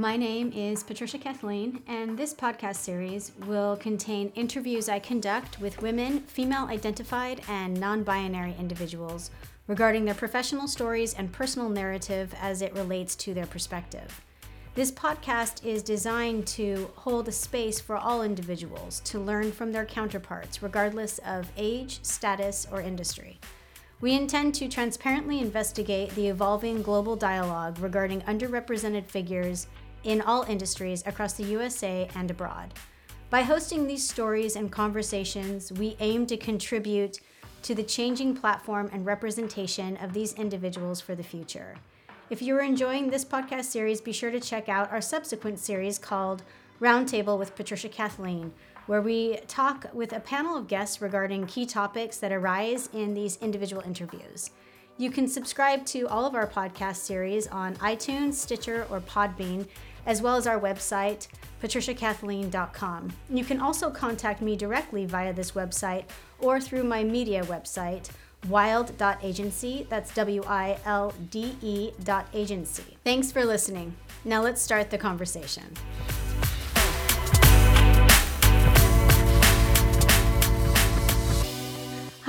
My name is Patricia Kathleen, and this podcast series will contain interviews I conduct with women, female identified, and non binary individuals regarding their professional stories and personal narrative as it relates to their perspective. This podcast is designed to hold a space for all individuals to learn from their counterparts, regardless of age, status, or industry. We intend to transparently investigate the evolving global dialogue regarding underrepresented figures in all industries across the USA and abroad. By hosting these stories and conversations, we aim to contribute to the changing platform and representation of these individuals for the future. If you're enjoying this podcast series, be sure to check out our subsequent series called Roundtable with Patricia Kathleen, where we talk with a panel of guests regarding key topics that arise in these individual interviews. You can subscribe to all of our podcast series on iTunes, Stitcher, or Podbean, as well as our website, patriciakathleen.com. You can also contact me directly via this website or through my media website, wilde.agency. That's W I L D E agency. Thanks for listening. Now let's start the conversation.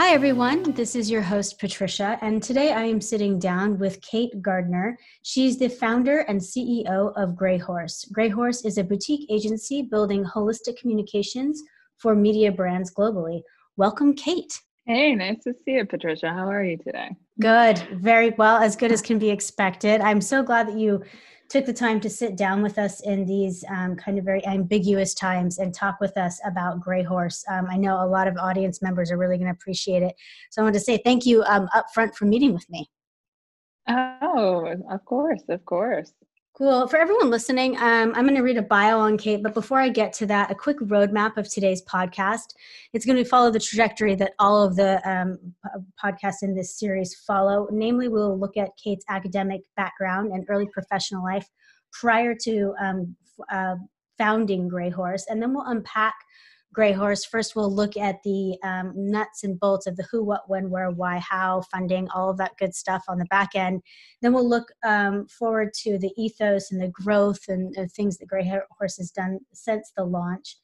Hi, everyone. This is your host, Patricia, and today I am sitting down with Kate Gardiner. She's the founder and CEO of Grey Horse. Grey Horse is a boutique agency building holistic communications for media brands globally. Welcome, Kate. Hey, nice to see you, Patricia. How are you today? Good, very well, as good as can be expected. I'm so glad that you took the time to sit down with us in these um, kind of very ambiguous times and talk with us about Grey Horse. Um, I know a lot of audience members are really going to appreciate it. So I want to say thank you um, up front for meeting with me. Oh, of course, of course. Cool. For everyone listening, um, I'm going to read a bio on Kate, but before I get to that, a quick roadmap of today's podcast. It's going to follow the trajectory that all of the um, podcasts in this series follow. Namely, we'll look at Kate's academic background and early professional life prior to um, uh, founding Grey Horse, and then we'll unpack Grey Horse. First, we'll look at the um, nuts and bolts of the who, what, when, where, why, how, funding, all of that good stuff on the back end. Then we'll look um, forward to the ethos and the growth and, the things that Grey Horse has done since the launch.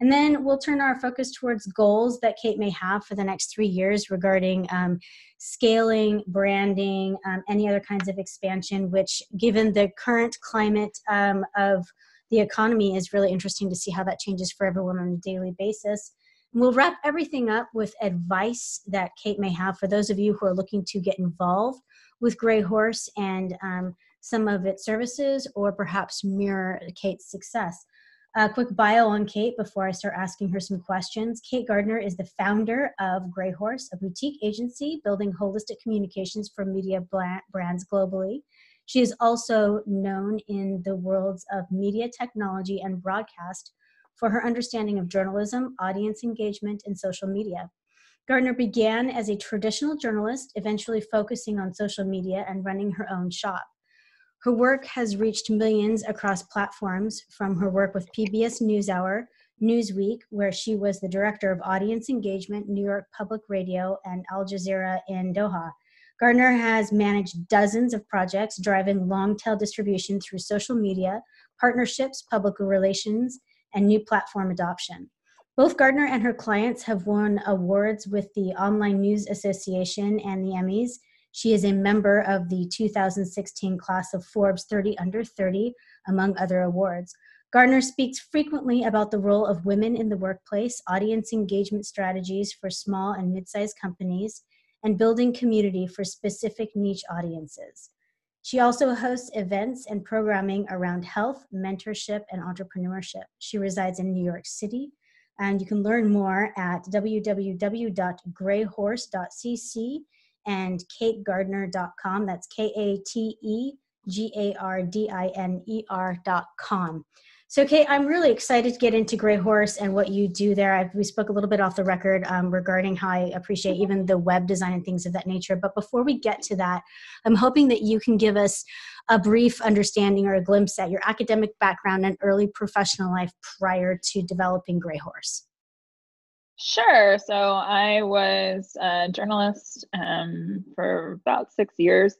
And then we'll turn our focus towards goals that Kate may have for the next three years regarding um, scaling, branding, um, any other kinds of expansion, which, given the current climate um, of the economy is really interesting to see how that changes for everyone on a daily basis. We'll wrap everything up with advice that Kate may have for those of you who are looking to get involved with Grey Horse and um, some of its services or perhaps mirror Kate's success. A quick bio on Kate before I start asking her some questions. Kate Gardiner is the founder of Grey Horse, a boutique agency building holistic communications for media brands globally. She is also known in the worlds of media technology and broadcast for her understanding of journalism, audience engagement, and social media. Gardiner began as a traditional journalist, eventually focusing on social media and running her own shop. Her work has reached millions across platforms from her work with PBS NewsHour, Newsweek, where she was the director of audience engagement, New York Public Radio, and Al Jazeera in Doha. Gardiner has managed dozens of projects driving long tail distribution through social media, partnerships, public relations, and new platform adoption. Both Gardiner and her clients have won awards with the Online News Association and the Emmys. She is a member of the 2016 class of Forbes 30 Under 30, among other awards. Gardiner speaks frequently about the role of women in the workplace, audience engagement strategies for small and mid sized companies, and building community for specific niche audiences. She also hosts events and programming around health, mentorship, and entrepreneurship. She resides in New York City, and you can learn more at www.grayhorse.cc and kategardiner.com. That's K A T E G A R D I N E R.com. So, Kate, I'm really excited to get into Grey Horse and what you do there. I've, we spoke a little bit off the record um, regarding how I appreciate even the web design and things of that nature. But before we get to that, I'm hoping that you can give us a brief understanding or a glimpse at your academic background and early professional life prior to developing Grey Horse. Sure. So I was a journalist um, for about six years.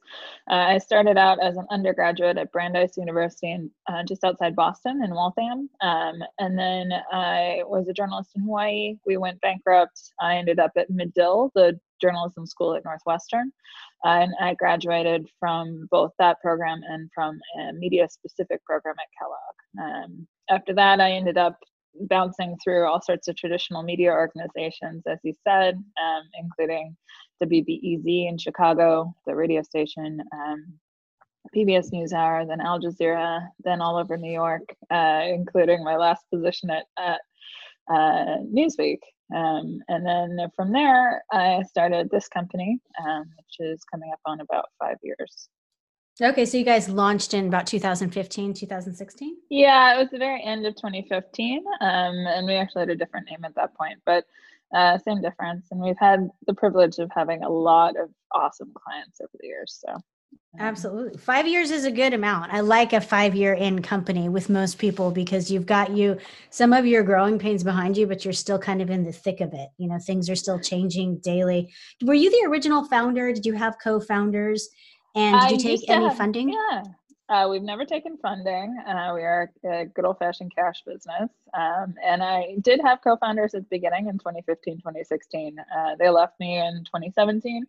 Uh, I started out as an undergraduate at Brandeis University in, uh, just outside Boston in Waltham. Um, and then I was a journalist in Hawaii. We went bankrupt. I ended up at Medill, the journalism school at Northwestern. Uh, and I graduated from both that program and from a media specific program at Kellogg. Um, after that, I ended up bouncing through all sorts of traditional media organizations, as you said, um, including WBEZ in Chicago, the radio station, um, PBS NewsHour, then Al Jazeera, then all over New York, uh, including my last position at, at uh, Newsweek. Um, and then from there, I started this company, um, which is coming up on about five years. Okay, so you guys launched in about 2015, 2016? Yeah, it was the very end of 2015. Um, and we actually had a different name at that point, but uh, same difference. And we've had the privilege of having a lot of awesome clients over the years. So Absolutely. Five years is a good amount. I like a five year in company with most people because you've got you some of your growing pains behind you, but you're still kind of in the thick of it. You know, things are still changing daily. Were you the original founder? Did you have co founders? And did you take any have, funding? Yeah. Uh, we've never taken funding. Uh, we are a good old fashioned cash business. Um, and I did have co founders at the beginning in 2015, 2016. Uh, they left me in 2017.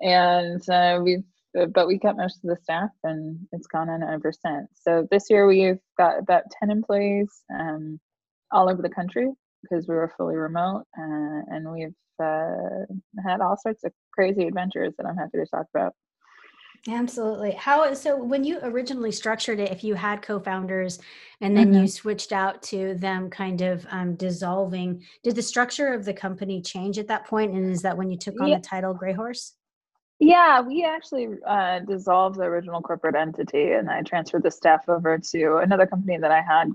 And uh, we've but we kept most of the staff and it's gone on ever since. So this year we've got about 10 employees um, all over the country because we were fully remote uh, and we've uh, had all sorts of crazy adventures that I'm happy to talk about. Absolutely. How so when you originally structured it, if you had co-founders and then mm-hmm. you switched out to them kind of um, dissolving, did the structure of the company change at that point? And is that when you took on yeah. the title Gray Horse? Yeah, we actually uh, dissolved the original corporate entity and I transferred the staff over to another company that I had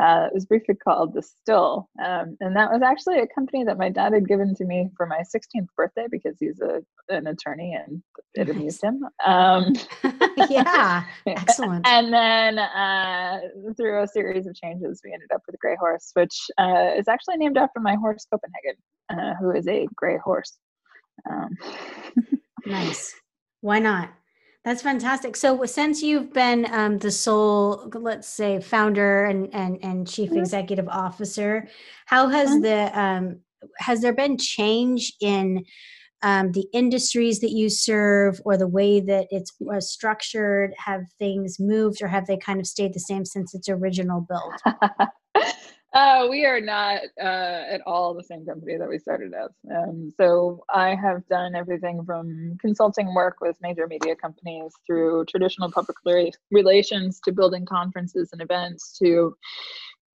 uh, it was briefly called Distill. Um, and that was actually a company that my dad had given to me for my 16th birthday because he's a, an attorney and it nice. amused him. Um, yeah, excellent. And then uh, through a series of changes, we ended up with Gray Horse, which uh, is actually named after my horse, Copenhagen, uh, who is a gray horse. Um, nice. Why not? That's fantastic. So since you've been um, the sole, let's say, founder and and, and chief mm-hmm. executive officer, how has mm-hmm. the um, has there been change in um, the industries that you serve or the way that it's uh, structured? Have things moved or have they kind of stayed the same since its original build? Uh, we are not uh, at all the same company that we started as. Um, so I have done everything from consulting work with major media companies through traditional public relations to building conferences and events to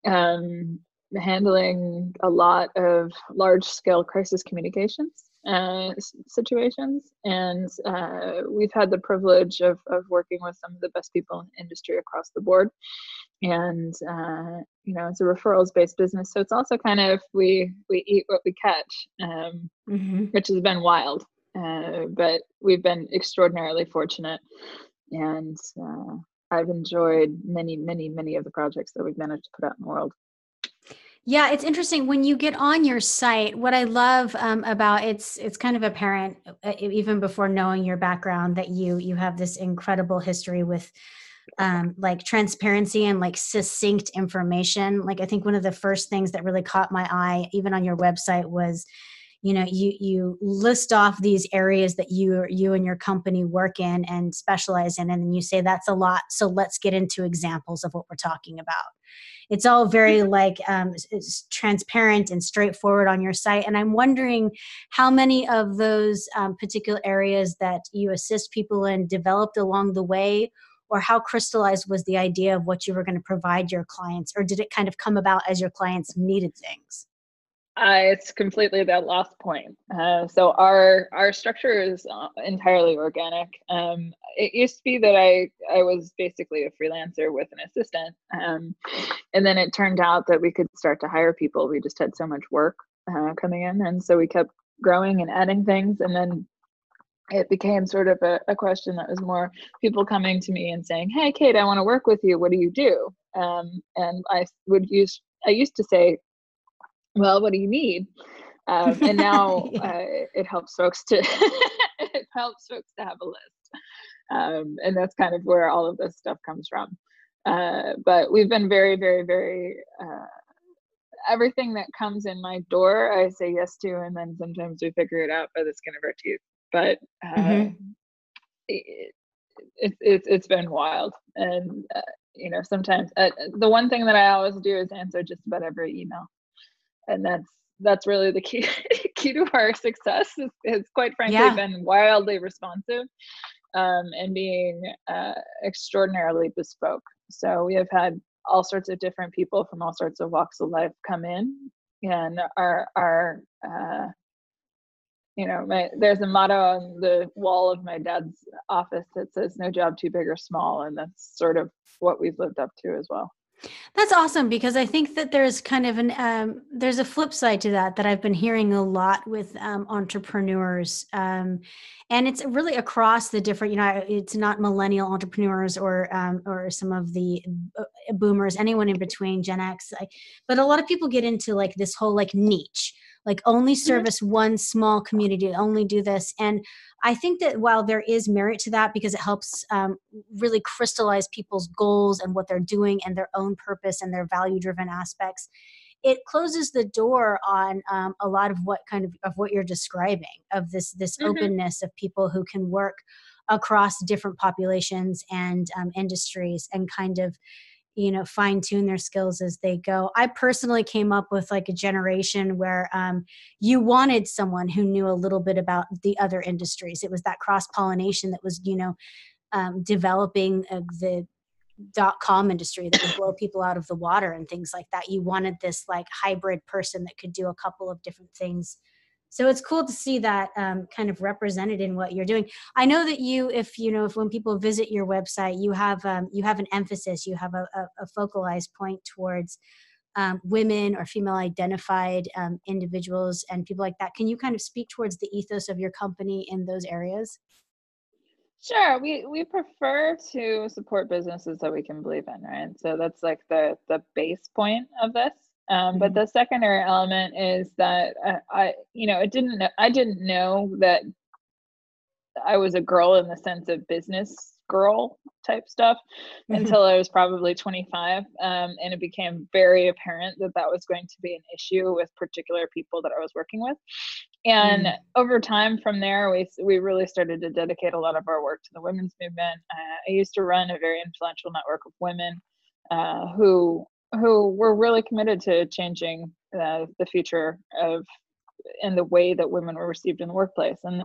um, handling a lot of large scale crisis communications uh, situations. And uh, we've had the privilege of, of working with some of the best people in the industry across the board and uh, you know it's a referrals based business so it's also kind of we we eat what we catch um, mm-hmm. which has been wild uh, but we've been extraordinarily fortunate and uh, i've enjoyed many many many of the projects that we've managed to put out in the world yeah, it's interesting when you get on your site. What I love um, about it's it's kind of apparent uh, even before knowing your background that you you have this incredible history with um, like transparency and like succinct information. Like I think one of the first things that really caught my eye, even on your website, was you know you you list off these areas that you you and your company work in and specialize in and then you say that's a lot so let's get into examples of what we're talking about it's all very like um, it's transparent and straightforward on your site. And i'm wondering how many of those um, particular areas that you assist people in developed along the way or how crystallized was the idea of what you were going to provide your clients or did it kind of come about as your clients needed things uh, it's completely that last point. Uh, so our our structure is uh, entirely organic. Um, it used to be that I I was basically a freelancer with an assistant, um, and then it turned out that we could start to hire people. We just had so much work uh, coming in, and so we kept growing and adding things, and then it became sort of a, a, question that was more people coming to me and saying, "Hey, Kate, I want to work with you. What do you do?" Um, and I would use I used to say, "Well, what do you need?" Um, and now yeah. uh, it helps folks to it helps folks to have a list, um, and that's kind of where all of this stuff comes from. Uh, but we've been very, very, very uh, everything that comes in my door, I say yes to, and then sometimes we figure it out by the skin of our teeth. But mm-hmm. it, it, it, it's been wild, and uh, you know sometimes uh, the one thing that I always do is answer just about every email, and that's that's really the key key to our success. It's, quite frankly yeah. been wildly responsive um, and being uh, extraordinarily bespoke. So we have had all sorts of different people from all sorts of walks of life come in, and our our uh, you know my, there's a motto on the wall of my dad's office that says "No job too big or small," and that's sort of what we've lived up to as well. That's awesome because I think that there's kind of an um, there's a flip side to that that I've been hearing a lot with um, entrepreneurs, um, and it's really across the different. You know, it's not millennial entrepreneurs or um, or some of the uh, boomers, anyone in between, Gen X, but a lot of people get into like this whole like niche like only mm-hmm. service one small community only do this and i think that while there is merit to that because it helps um, really crystallize people's goals and what they're doing and their own purpose and their value driven aspects it closes the door on um, a lot of what kind of of what you're describing of this this mm-hmm. openness of people who can work across different populations and um, industries and kind of you know fine tune their skills as they go. I personally came up with like a generation where um, you wanted someone who knew a little bit about the other industries. It was that cross pollination that was you know um, developing uh, the dot com industry that would blow people out of the water and things like that. You wanted this like hybrid person that could do a couple of different things so it's cool to see that um, kind of represented in what you're doing i know that you if you know if when people visit your website you have um, you have an emphasis you have a, a, a focalized point towards um, women or female identified um, individuals and people like that can you kind of speak towards the ethos of your company in those areas Sure, we we prefer to support businesses that we can believe in, right? So that's like the the base point of this. Um, but mm-hmm. the secondary element is that I, uh, I, you know, it didn't. I didn't know that I was a girl in the sense of business girl type stuff mm-hmm. until I was probably 25, um, and it became very apparent that that was going to be an issue with particular people that I was working with. And mm. over time, from there, we we really started to dedicate a lot of our work to the women's movement. Uh, I used to run a very influential network of women uh, who who were really committed to changing uh, the future of and the way that women were received in the workplace and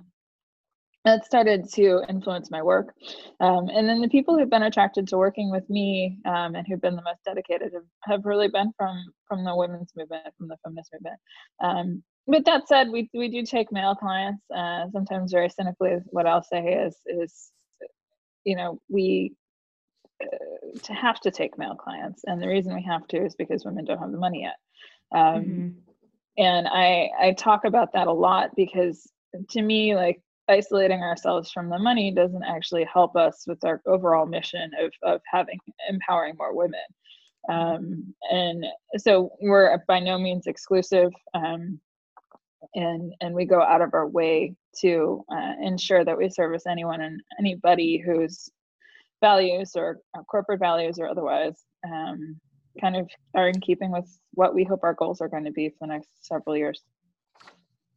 that started to influence my work. Um, and then the people who've been attracted to working with me um, and who've been the most dedicated have, have, really been from from the women's movement from the feminist movement. Um, but that said we, we do take male clients uh, sometimes very cynically what i'll say is is you know we to have to take male clients. And the reason we have to is because women don't have the money yet. Um, mm-hmm. and i i talk about that a lot because to me like isolating ourselves from the money doesn't actually help us with our overall mission of of having empowering more women. Um, and so we're by no means exclusive um, and and we go out of our way to uh, ensure that we service anyone and anybody who's values or, or corporate values or otherwise um, kind of are in keeping with what we hope our goals are going to be for the next several years.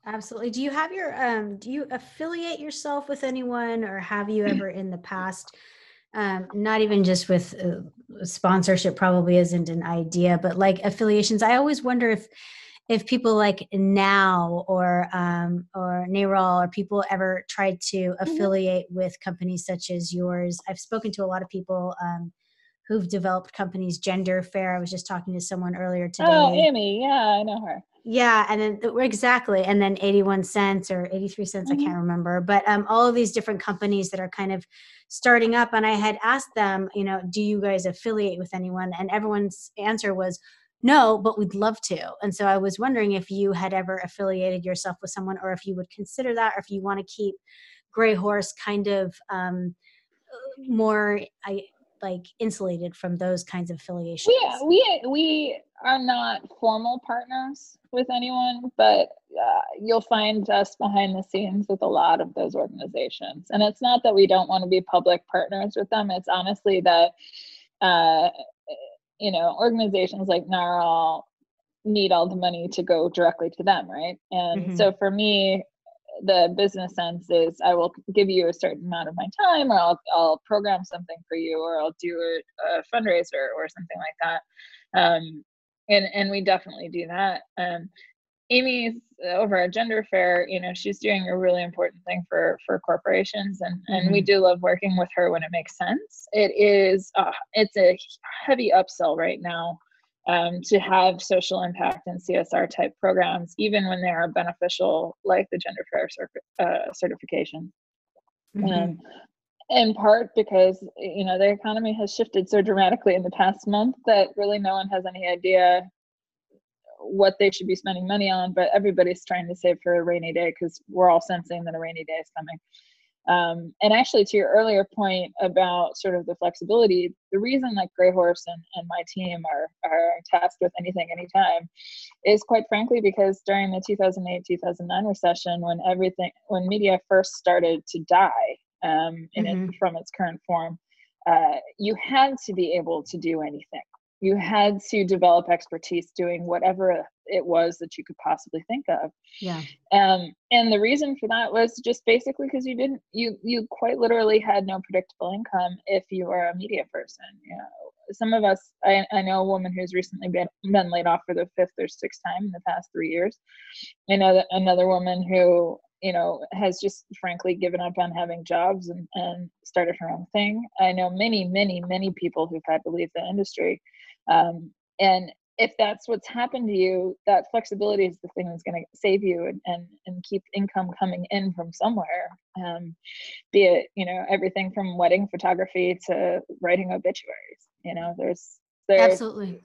Absolutely. Do you have your um do you affiliate yourself with anyone or have you ever in the past um not even just with uh, sponsorship probably isn't an idea but like affiliations I always wonder if if people like NOW or um, or NARAL or people ever tried to mm-hmm. affiliate mm-hmm. with companies such as yours. I've spoken to a lot of people um, who've developed companies. Gender Fair. I was just talking to someone earlier oh, today. Oh, Amy. Yeah, I know her. Yeah, and then exactly, and then eighty-one cents or eighty-three cents. Mm-hmm. I can't remember, but um, all of these different companies that are kind of starting up. And I had asked them, you know, do you guys affiliate with anyone? And everyone's answer was no, but we'd love to. And so I was wondering if you had ever affiliated yourself with someone or if you would consider that or if you want to keep Gray Horse kind of um, more I, like insulated from those kinds of affiliations. Yeah, we we are not formal partners with anyone, but uh, you'll find us behind the scenes with a lot of those organizations. And it's not that we don't want to be public partners with them. It's honestly that, uh, you know, organizations like NARAL need all the money to go directly to them, right? And mm-hmm. so for me, the business sense is I will give you a certain amount of my time, or I'll, I'll program something for you, or I'll do a, a fundraiser or something like that. Um, and and we definitely do that. Um, Amy's over at Gender Fair, you know, she's doing a really important thing for for corporations, and and mm-hmm. we do love working with her when it makes sense. It is, uh, it's a heavy upsell right now um, to have social impact and CSR type programs, even when they are beneficial, like the Gender Fair uh, certification. Mm-hmm. Um, in part because you know the economy has shifted so dramatically in the past month that really no one has any idea what they should be spending money on, but everybody's trying to save for a rainy day because we're all sensing that a rainy day is coming. Um, and actually, to your earlier point about sort of the flexibility, the reason that Grey Horse and, and my team are, are tasked with anything, anytime, is quite frankly because during the 2008 2009 recession, when everything, when media first started to die um, in mm-hmm. it, from its current form, uh, you had to be able to do anything you had to develop expertise doing whatever it was that you could possibly think of. Yeah. Um, and the reason for that was just basically because you didn't you you quite literally had no predictable income if you were a media person you know. Some of us I, I know a woman who's recently been, been laid off for the fifth or sixth time in the past three years. I know that another woman who you know has just frankly given up on having jobs and, and started her own thing. I know many many many people who've had to leave the industry um, and if that's what's happened to you, that flexibility is the thing that's going to save you and, and, and keep income coming in from somewhere. Um, be it, you know, everything from wedding photography to writing obituaries. You know, there's, there's absolutely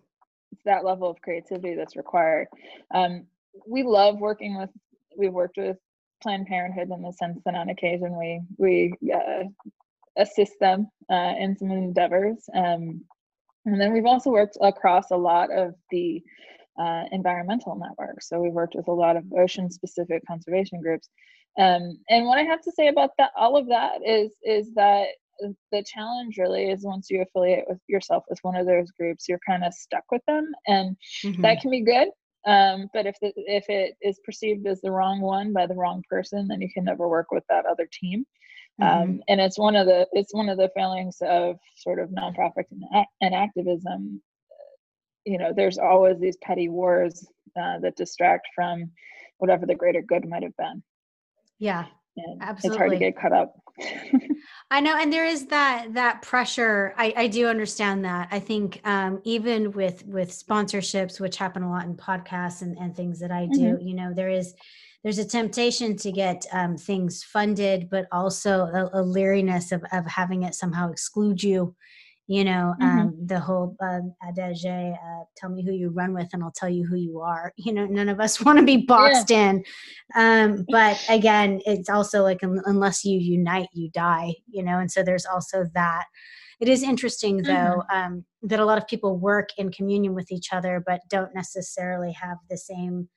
that level of creativity that's required. Um, we love working with, we've worked with Planned Parenthood in the sense that on occasion we, we uh, assist them uh, in some endeavors. Um, and then we've also worked across a lot of the uh, environmental networks. So we've worked with a lot of ocean specific conservation groups. Um, and what I have to say about that, all of that is, is that the challenge really is once you affiliate with yourself with one of those groups, you're kind of stuck with them. And mm-hmm. that can be good. Um, but if, the, if it is perceived as the wrong one by the wrong person, then you can never work with that other team. Mm-hmm. Um, and it's one of the it's one of the failings of sort of nonprofit and, and activism. You know, there's always these petty wars uh, that distract from whatever the greater good might have been. Yeah, and Absolutely. It's hard to get caught up. I know, and there is that that pressure. I, I do understand that. I think um, even with with sponsorships, which happen a lot in podcasts and, and things that I do, mm-hmm. you know, there is there's a temptation to get um, things funded, but also a, a leeriness of, of having it somehow exclude you. You know, mm-hmm. um, the whole uh, adage, uh, tell me who you run with and I'll tell you who you are. You know, none of us want to be boxed yeah. in. Um, but again, it's also like, unless you unite, you die, you know, and so there's also that. It is interesting, though, mm-hmm. um, that a lot of people work in communion with each other, but don't necessarily have the same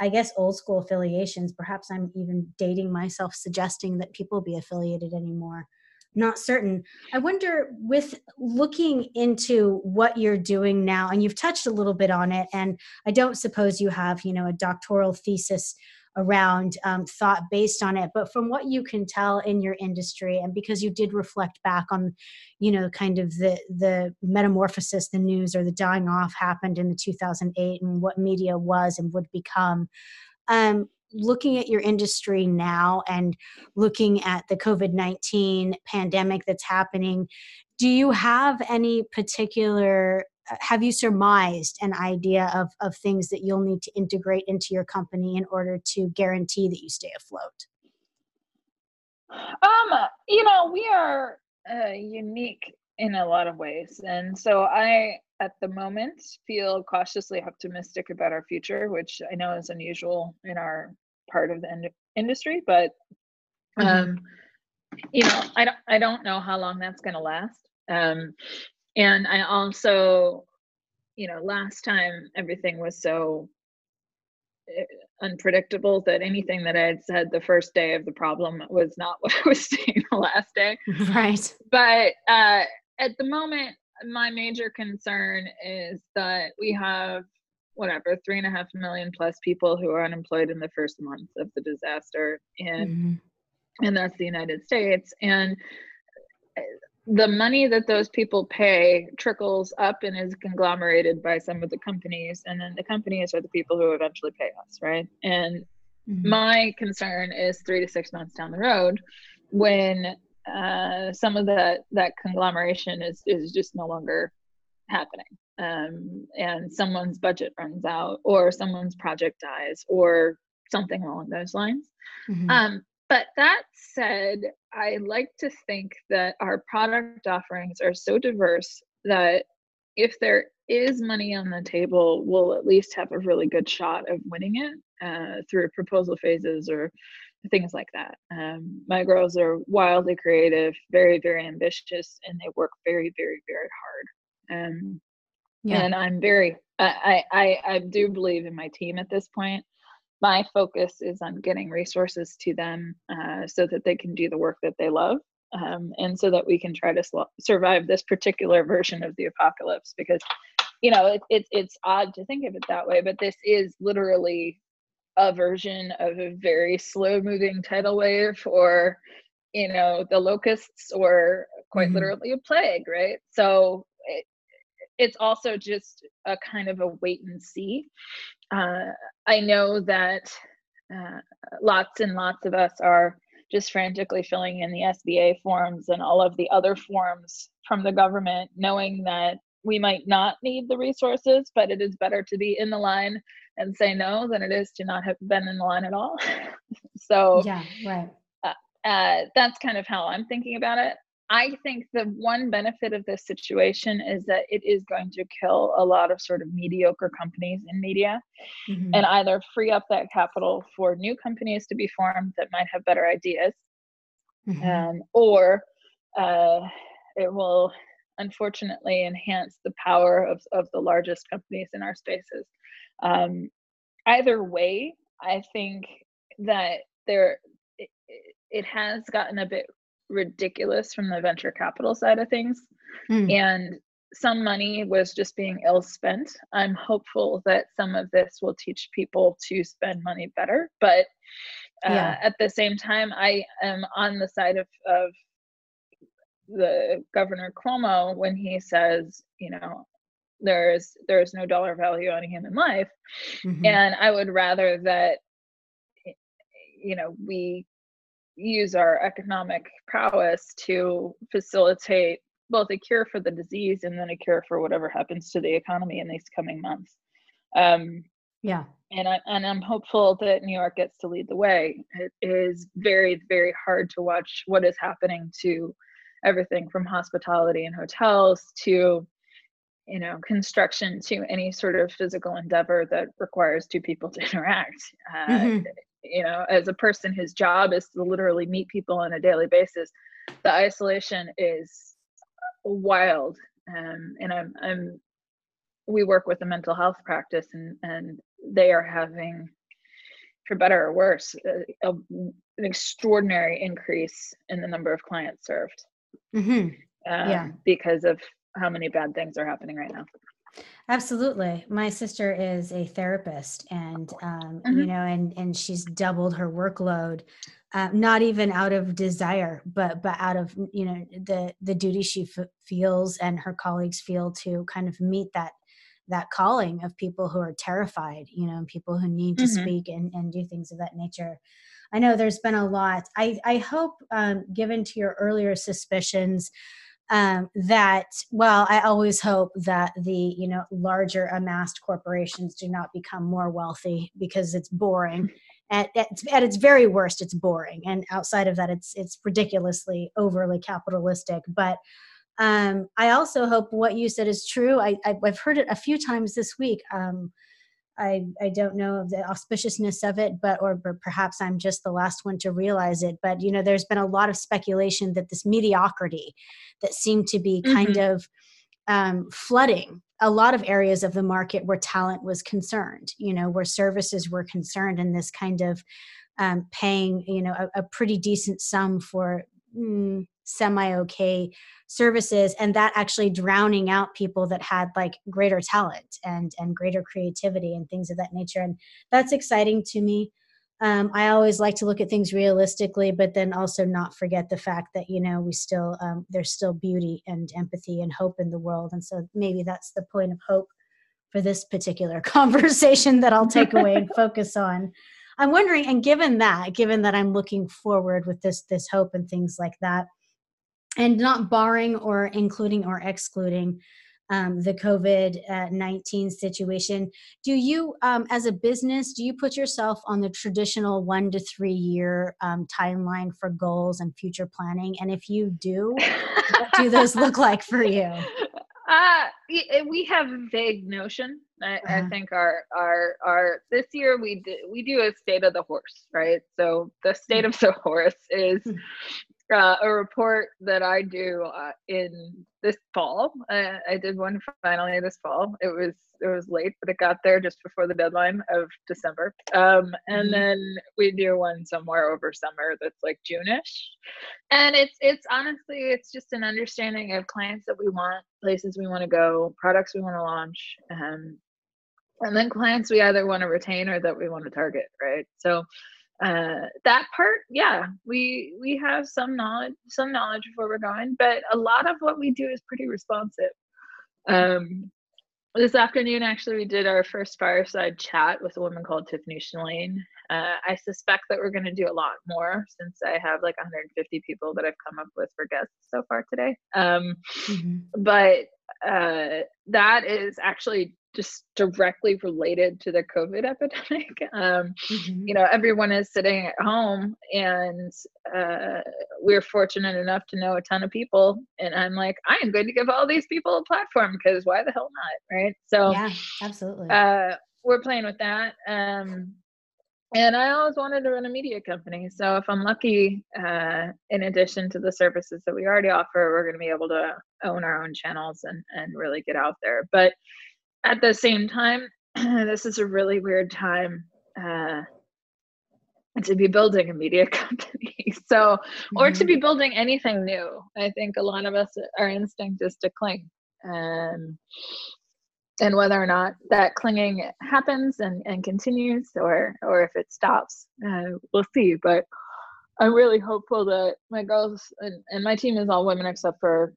I guess old school affiliations. Perhaps I'm even dating myself, suggesting that people be affiliated anymore. Not certain. I wonder, with looking into what you're doing now, and you've touched a little bit on it, and I don't suppose you have, you know, a doctoral thesis around um, thought based on it. But from what you can tell in your industry and because you did reflect back on you know kind of the the metamorphosis the news or the dying off happened in the 2008 and what media was and would become um, looking at your industry now and looking at the COVID 19 pandemic that's happening, do you have any particular have you surmised an idea of, of things that you'll need to integrate into your company in order to guarantee that you stay afloat? Um, you know, we are uh, unique in a lot of ways. And so I, at the moment, feel cautiously optimistic about our future, which I know is unusual in our part of the in- industry, but mm-hmm. um, mm-hmm. you know, I don't, I don't know how long that's going to last. Um, and I also, you know, last time everything was so eh, unpredictable that anything that I had said the first day of the problem was not what I was saying the last day. Right. But uh, at the moment, my major concern is that we have whatever three and a half million plus people who are unemployed in the first month of the disaster and mm-hmm. and that's the united states and uh, the money that those people pay trickles up and is conglomerated by some of the companies and then the companies are the people who eventually pay us right and mm-hmm. my concern is three to six months down the road when uh, some of that that conglomeration is is just no longer happening um, and someone's budget runs out or someone's project dies or something along those lines mm-hmm. um, but that said i like to think that our product offerings are so diverse that if there is money on the table we'll at least have a really good shot of winning it uh, through proposal phases or things like that. Um, my girls are wildly creative, very, very ambitious, and they work very, very, very hard. Um, yeah. And I'm very, I, I, I do believe in my team at this point. My focus is on getting resources to them uh, so that they can do the work that they love. Um, and so that we can try to sl- survive this particular version of the apocalypse because you know it, it, it's odd to think of it that way but this is literally a version of a very slow moving tidal wave or you know the locusts or quite mm-hmm. literally a plague right so it's also just a kind of a wait and see uh, i know that uh, lots and lots of us are just frantically filling in the sba forms and all of the other forms from the government knowing that we might not need the resources but it is better to be in the line and say no than it is to not have been in the line at all. so yeah, right. Uh, uh, that's kind of how I'm thinking about it. I think the one benefit of this situation is that it is going to kill a lot of sort of mediocre companies in media mm-hmm. and either free up that capital for new companies to be formed that might have better ideas mm-hmm. um, or uh, it will unfortunately enhance the power of, of the largest companies in our spaces um, either way, I think that there it, it, has gotten a bit ridiculous from the venture capital side of things, mm. and some money was just being ill spent. I'm hopeful that some of this will teach people to spend money better, but uh, yeah. at the same time, I am on the side of of the governor Cuomo when he says, you know, there's there's no dollar value on a human life mm-hmm. and i would rather that you know we use our economic prowess to facilitate both a cure for the disease and then a cure for whatever happens to the economy in these coming months um, yeah and I and I'm hopeful that New York gets to lead the way. It is very very hard to watch what is happening to everything from hospitality and hotels to you know construction to any sort of physical endeavor that requires two people to interact uh, mm-hmm. You know as a person whose job is to literally meet people on a daily basis the isolation is wild um, and i'm i'm we work with a mental health practice and and they are having for better or worse a, a, an extraordinary increase in the number of clients served mm-hmm. um, yeah. because of how many bad things are happening right now. Absolutely. My sister is a therapist and um, mm-hmm. you know and and she's doubled her workload uh, not even out of desire but but out of you know the the duty she f- feels and her colleagues feel to kind of meet that that calling of people who are terrified you know people who need to mm-hmm. speak and, and do things of that nature i know there's been a lot i i hope um, given to your earlier suspicions um, that well i always hope that the you know larger amassed corporations do not become more wealthy because it's boring. At, at, at, its very worst it's boring. And outside of that it's it's ridiculously overly capitalistic. But um, i also hope what you said is true. I, I, have heard it a few times this week. Um, I, I don't know of the auspiciousness of it, but or, or perhaps I'm just the last one to realize it. But you know, there's been a lot of speculation that this mediocrity that seemed to be kind mm-hmm. of um, flooding a lot of areas of the market where talent was concerned, you know, where services were concerned, and this kind of um, paying, you know, a, a, pretty decent sum for mm, semi okay services, and that actually drowning out people that had like greater talent and and greater creativity and things of that nature, and that's exciting to me um, I always like to look at things realistically, but then also not forget the fact that you know we still um, there's still beauty and empathy and hope in the world, and so maybe that's the point of hope for this particular conversation that I'll take away and focus on. I'm wondering, and given that, given that I'm looking forward with this this hope and things like that, and not barring or including or excluding um, the COVID 19 situation. Do you, um, as a business, do you put yourself on the traditional one to three year um, timeline for goals and future planning? And if you do, what do those look like for you? Uh, we have a vague notion. I, uh-huh. I, think our our our this year we do, we do a state of the horse, right? So the state hmm. of the horse is hmm uh, a report that I do uh, in this fall. Uh, I did one finally this fall. It was it was late, but it got there just before the deadline of December. Um, and mm-hmm. then we do one somewhere over summer that's like Juneish. And it's it's honestly it's just an understanding of clients that we want, places we want to go, products we want to launch, um, and then clients we either want to retain or that we want to target, right? So uh, that part yeah we we have some knowledge some knowledge of where we're going but a lot of what we do is pretty responsive. Um, this afternoon actually we did our first fireside chat with a woman called tiffany Shlain uh, i suspect that we're going to do a lot more since i have like 150 people that i've come up with for guests so far today. Um, mm-hmm. but uh, that is actually just directly related to the COVID epidemic. Um, mm-hmm. You know, everyone is sitting at home, and uh, we're fortunate enough to know a ton of people. And I'm like, I am going to give all these people a platform because why the hell not, right? So, yeah, absolutely. Uh, we're playing with that. Um, and I always wanted to run a media company. So if I'm lucky, uh, in addition to the services that we already offer, we're going to be able to own our own channels and and really get out there. But at the same time, this is a really weird time uh, to be building a media company. so, or mm-hmm. to be building anything new. I think a lot of us, our instinct is to cling. Um, and whether or not that clinging happens and, and continues or or if it stops uh, we'll see but i'm really hopeful that my girls and, and my team is all women except for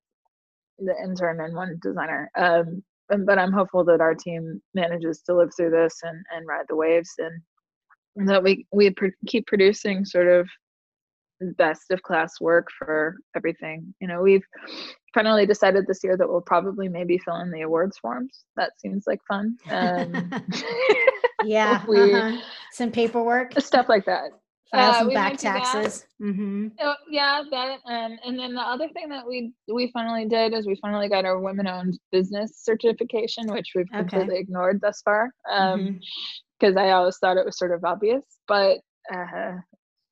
the intern and one designer um, but I'm hopeful that our team manages to live through this and, and ride the waves and, and that we we pr- keep producing sort of best of class work for everything. You know, we've finally decided this year that we'll probably maybe fill in the awards forms. That seems like fun. Um, yeah, we, uh-huh. some paperwork, stuff like that file uh, some back taxes. Mm-hmm. Oh, yeah, that um, and then the other thing that we we finally did is we finally got our women-owned business certification, which we've okay. completely ignored thus far. Um, because mm-hmm. I always thought it was sort of obvious, but uh,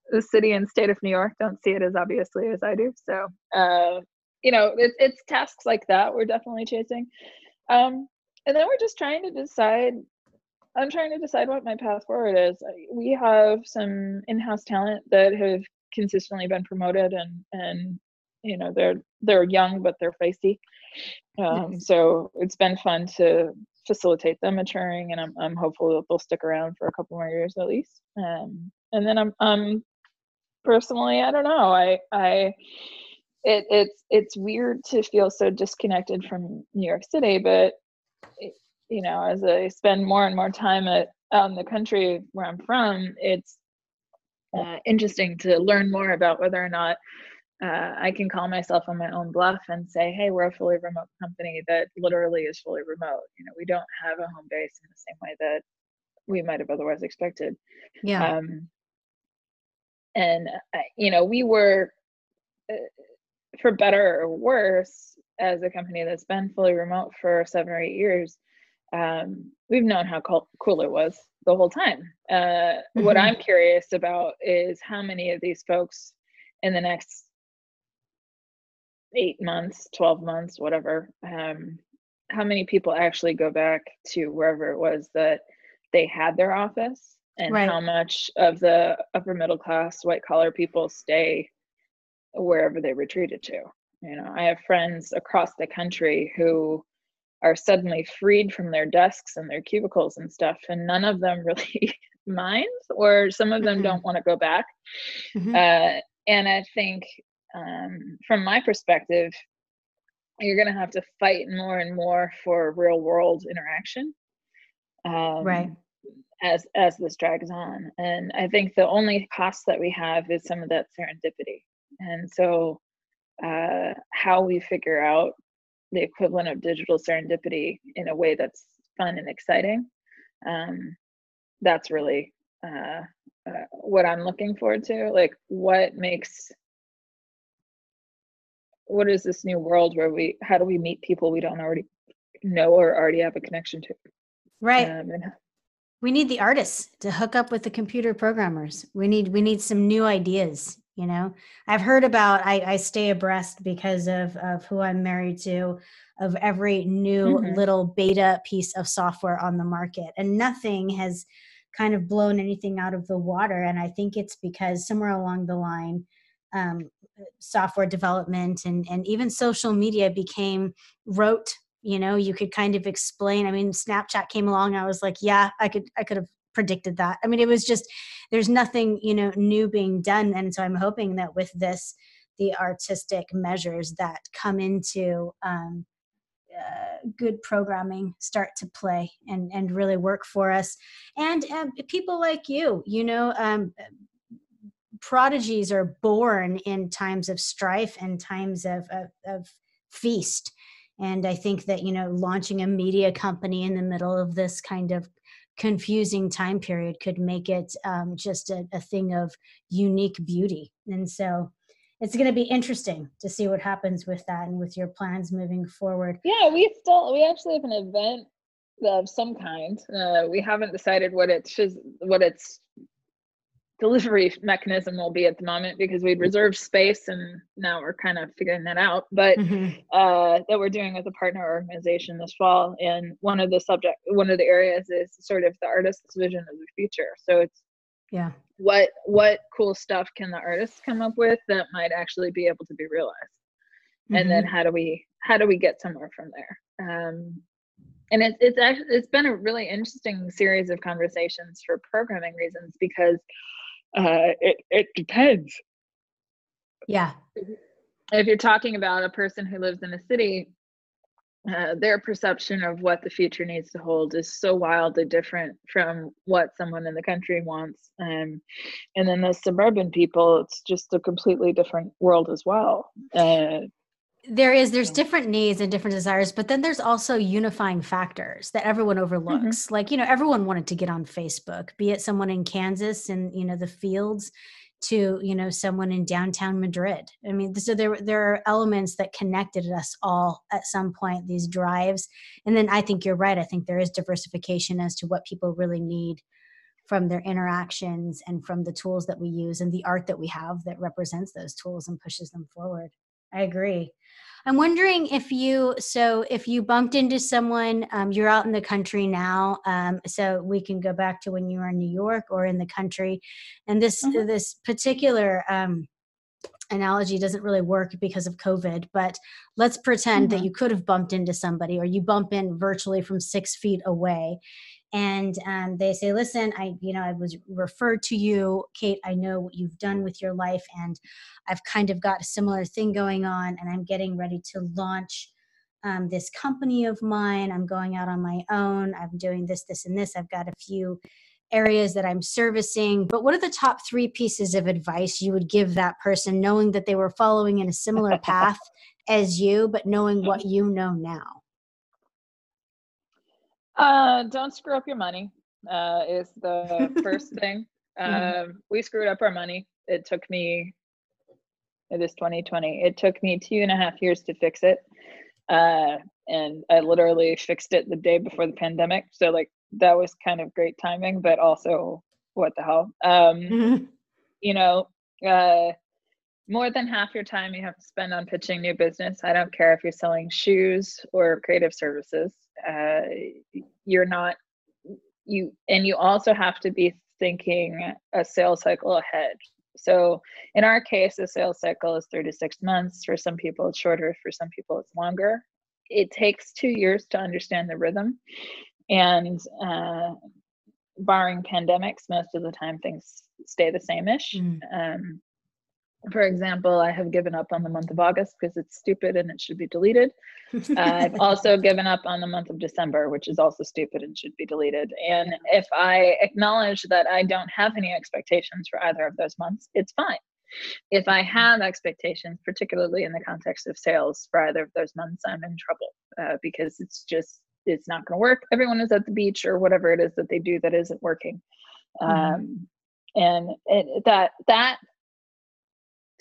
the city and state of New York don't see it as obviously as I do. So, uh, you know, it, it's tasks like that we're definitely chasing. Um, and then we're just trying to decide I'm trying to decide what my path forward is. We have some in-house talent that have consistently been promoted, and and you know they're they're young but they're feisty. Um, nice. So it's been fun to facilitate them maturing, and I'm I'm hopeful that they'll stick around for a couple more years at least. Um, and then I'm um personally I don't know I I it it's it's weird to feel so disconnected from New York City, but you know, as I spend more and more time at, out in the country where I'm from, it's uh, interesting to learn more about whether or not uh, I can call myself on my own bluff and say, hey, we're a fully remote company that literally is fully remote. You know, we don't have a home base in the same way that we might have otherwise expected. Yeah. Um, and, uh, you know, we were, uh, for better or worse, as a company that's been fully remote for seven or eight years, um, we've known how cool, it was the whole time. Uh, mm-hmm. What I'm curious about is how many of these folks in the next eight months, 12 months, whatever, um, how many people actually go back to wherever it was that they had their office and right. how much of the upper middle class white collar people stay wherever they retreated to you know i have friends across the country who are suddenly freed from their desks and their cubicles and stuff and none of them really minds or some of them mm-hmm. don't want to go back mm-hmm. uh, and i think um, from my perspective you're going to have to fight more and more for real world interaction um, right as as this drags on and i think the only cost that we have is some of that serendipity and so uh, how we figure out the equivalent of digital serendipity in a way that's fun and exciting. Um, that's really uh, uh, what i'm looking forward to. Like what makes what is this new world where we how do we meet people we don't already know or already have a connection to? Right. Um, and, we need the artists to hook up with the computer programmers. We need we need some new ideas you know i've heard about i, I stay abreast because of of who i'm married to of every new mm-hmm. little beta piece of software on the market and nothing has kind of blown anything out of the water and i think it's because somewhere along the line um, software development and and even social media became rote you know you could kind of explain i mean snapchat came along i was like yeah i could i could have predicted that. I mean it was just there's nothing you know new being done. And so i'm hoping that with this the artistic measures that come into um, uh, good programming start to play and and really work for us. And um, people like you you know um, prodigies are born in times of strife and times of, of, of feast. And i think that you know launching a media company in the middle of this kind of confusing time period could make it um, just a, a thing of unique beauty. And so it's going to be interesting to see what happens with that and with your plans moving forward. Yeah we still we actually have an event of some kind. Uh, we haven't decided what it's what it's delivery mechanism will be at the moment because we'd reserved space and now we're kind of figuring that out but mm-hmm. uh, that we're doing with a partner organization this fall and one of the subject one of the areas is sort of the artist's vision of the future so it's yeah what what cool stuff can the artists come up with that might actually be able to be realized mm-hmm. and then mm-hmm. how do we how do we get somewhere from there um, and it's it's actually it's been a really interesting series of conversations for programming reasons because uh, it it depends. Yeah. If you're talking about a person who lives in a city, uh, their perception of what the future needs to hold is so wildly different from what someone in the country wants. Um, and then the suburban people, it's just a completely different world as well. Uh, there is there's different needs and different desires but then there's also unifying factors that everyone mm-hmm. overlooks. Mm-hmm. like you know everyone wanted to get on facebook be it someone in kansas and you know the fields to you know someone in downtown madrid. I mean so there there are elements that connected us all at some point these drives. And then i think you're right. I think there is diversification as to what people really need from their interactions and from the tools that we use and the art that we have that represents those tools and pushes them forward I agree. I'm wondering if you, so if you bumped into someone, um, you're out in the country now, um, so we can go back to when you were in New York or in the country, and this mm-hmm. this particular um, analogy doesn't really work because of COVID. But let's pretend mm-hmm. that you could have bumped into somebody, or you bump in virtually from six feet away, and um, they say listen i you know i was referred to you kate i know what you've done with your life and i've kind of got a similar thing going on and i'm getting ready to launch um, this company of mine. I'm going out on my own. I'm doing this this and this. I've got a few areas that i'm servicing. But what are the top three pieces of advice you would give that person knowing that they were following in a similar path as you but knowing what you know now uh, don't screw up your money. Uh, is the first thing. Um, we screwed up our money. It took me. It is 2020. It took me two and a half years to fix it, uh, and I literally fixed it the day before the pandemic. So like that was kind of great timing, but also what the hell? Um, mm-hmm. You know, uh, more than half your time you have to spend on pitching new business. I don't care if you're selling shoes or creative services. Uh, you're not you, and you also have to be thinking a sales cycle ahead. So in our case, the sales cycle is three to six months. For some people, it's shorter. For some people, it's longer. It takes two years to understand the rhythm, and uh, barring pandemics, most of the time things stay the same-ish. Mm. Um, for example, I have given up on the month of August because it's stupid and it should be deleted. uh, I've also given up on the month of December, which is also stupid and should be deleted. And if I acknowledge that I don't have any expectations for either of those months, it's fine. If I have expectations, particularly in the context of sales for either of those months, I'm in trouble uh, because it's just it's not going to work. Everyone is at the beach or whatever it is that they do that isn't working. Mm-hmm. Um, and it, that that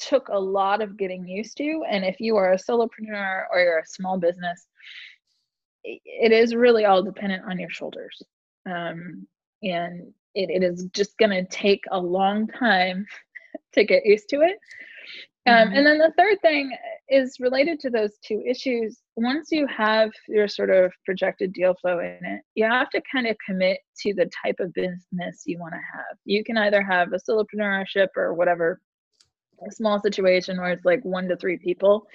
took a lot of getting used to. And if you are a solopreneur or you're a small business, it is really all dependent on your shoulders. Um, and it, it is just going to take a long time to get used to it. Um, mm-hmm. And then the third thing is related to those two issues. Once you have your sort of projected deal flow in it, you have to kind of commit to the type of business you want to have. You can either have a solopreneurship or whatever a small situation where it's like one to three people,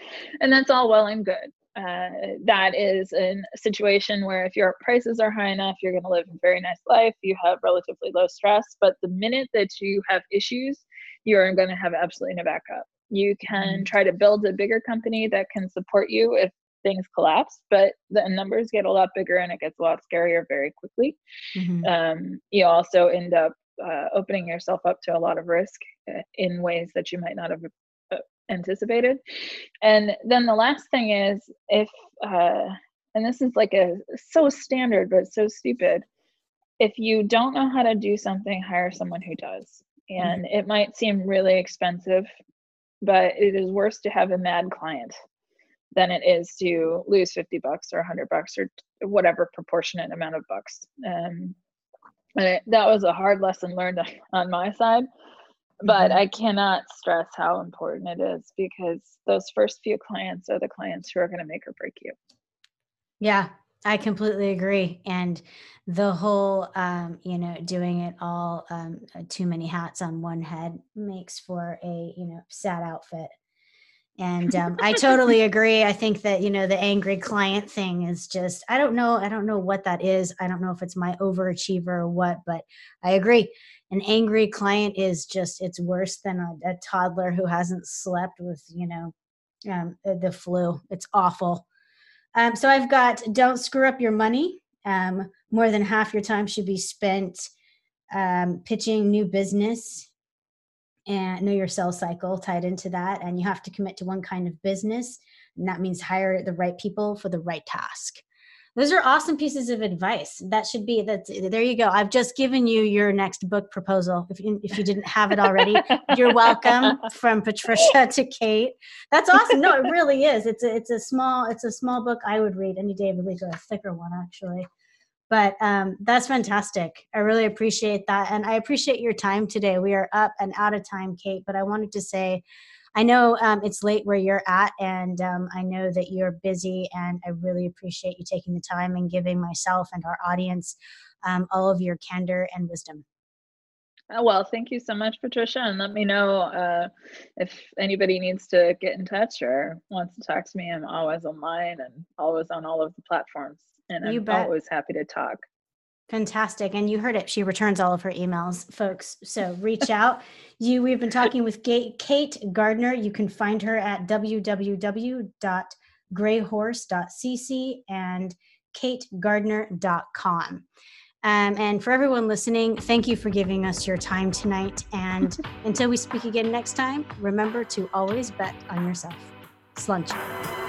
and that's all well and good. Uh, that is a situation where if your prices are high enough, you're going to live a very nice life. You have relatively low stress. But the minute that you have issues, you're going to have absolutely no backup. You can mm-hmm. try to build a bigger company that can support you if things collapse, but the numbers get a lot bigger and it gets a lot scarier very quickly. Mm-hmm. Um, you also end up uh, opening yourself up to a lot of risk uh, in ways that you might not have uh, anticipated. And then the last thing is if, uh, and this is like a so standard but so stupid. If you don't know how to do something, hire someone who does. And mm-hmm. it might seem really expensive, but it is worse to have a mad client than it is to lose 50 bucks or 100 bucks or whatever proportionate amount of bucks. Um, and it, that was a hard lesson learned on my side but mm-hmm. i cannot stress how important it is because those first few clients are the clients who are going to make or break you. Yeah i completely agree. And the whole um, you know doing it all um, too many hats on one head makes for a you know sad outfit and um, i totally agree. I think that you know the angry client thing is just i don't know i don't know what that is. I don't know if it's my overachiever or what but i agree. An angry client is just it's worse than a, a toddler who hasn't slept with you know um, the flu. It's awful. Um, so i've got don't screw up your money. Um, more than half your time should be spent um, pitching new business and know your sales cycle tied into that and you have to commit to one kind of business and that means hire the right people for the right task. Those are awesome pieces of advice. That should be that there you go. I've just given you your next book proposal. If you, if you didn't have it already you're welcome. From patricia to kate. That's awesome. No it really is. It's a, it's a small it's a small book i would read. Any day of the week or a thicker one actually but um, that's fantastic. I really appreciate that. And I appreciate your time today. We are up and out of time, Kate, but I wanted to say, I know um, it's late where you're at, and um, I know that you're busy, and I really appreciate you taking the time and giving myself and our audience um, all of your candor and wisdom. Oh, well, thank you so much, Patricia. And let me know uh, if anybody needs to get in touch or wants to talk to me. I'm always online and always on all of the platforms and you I'm bet. always happy to talk. Fantastic. And you heard it. She returns all of her emails, folks. So reach out. You we've been talking with Kate Gardiner. You can find her at www.greyhorse.cc and kategardiner.com. Um, and for everyone listening, thank you for giving us your time tonight. And until we speak again next time, remember to always bet on yourself. Slunch.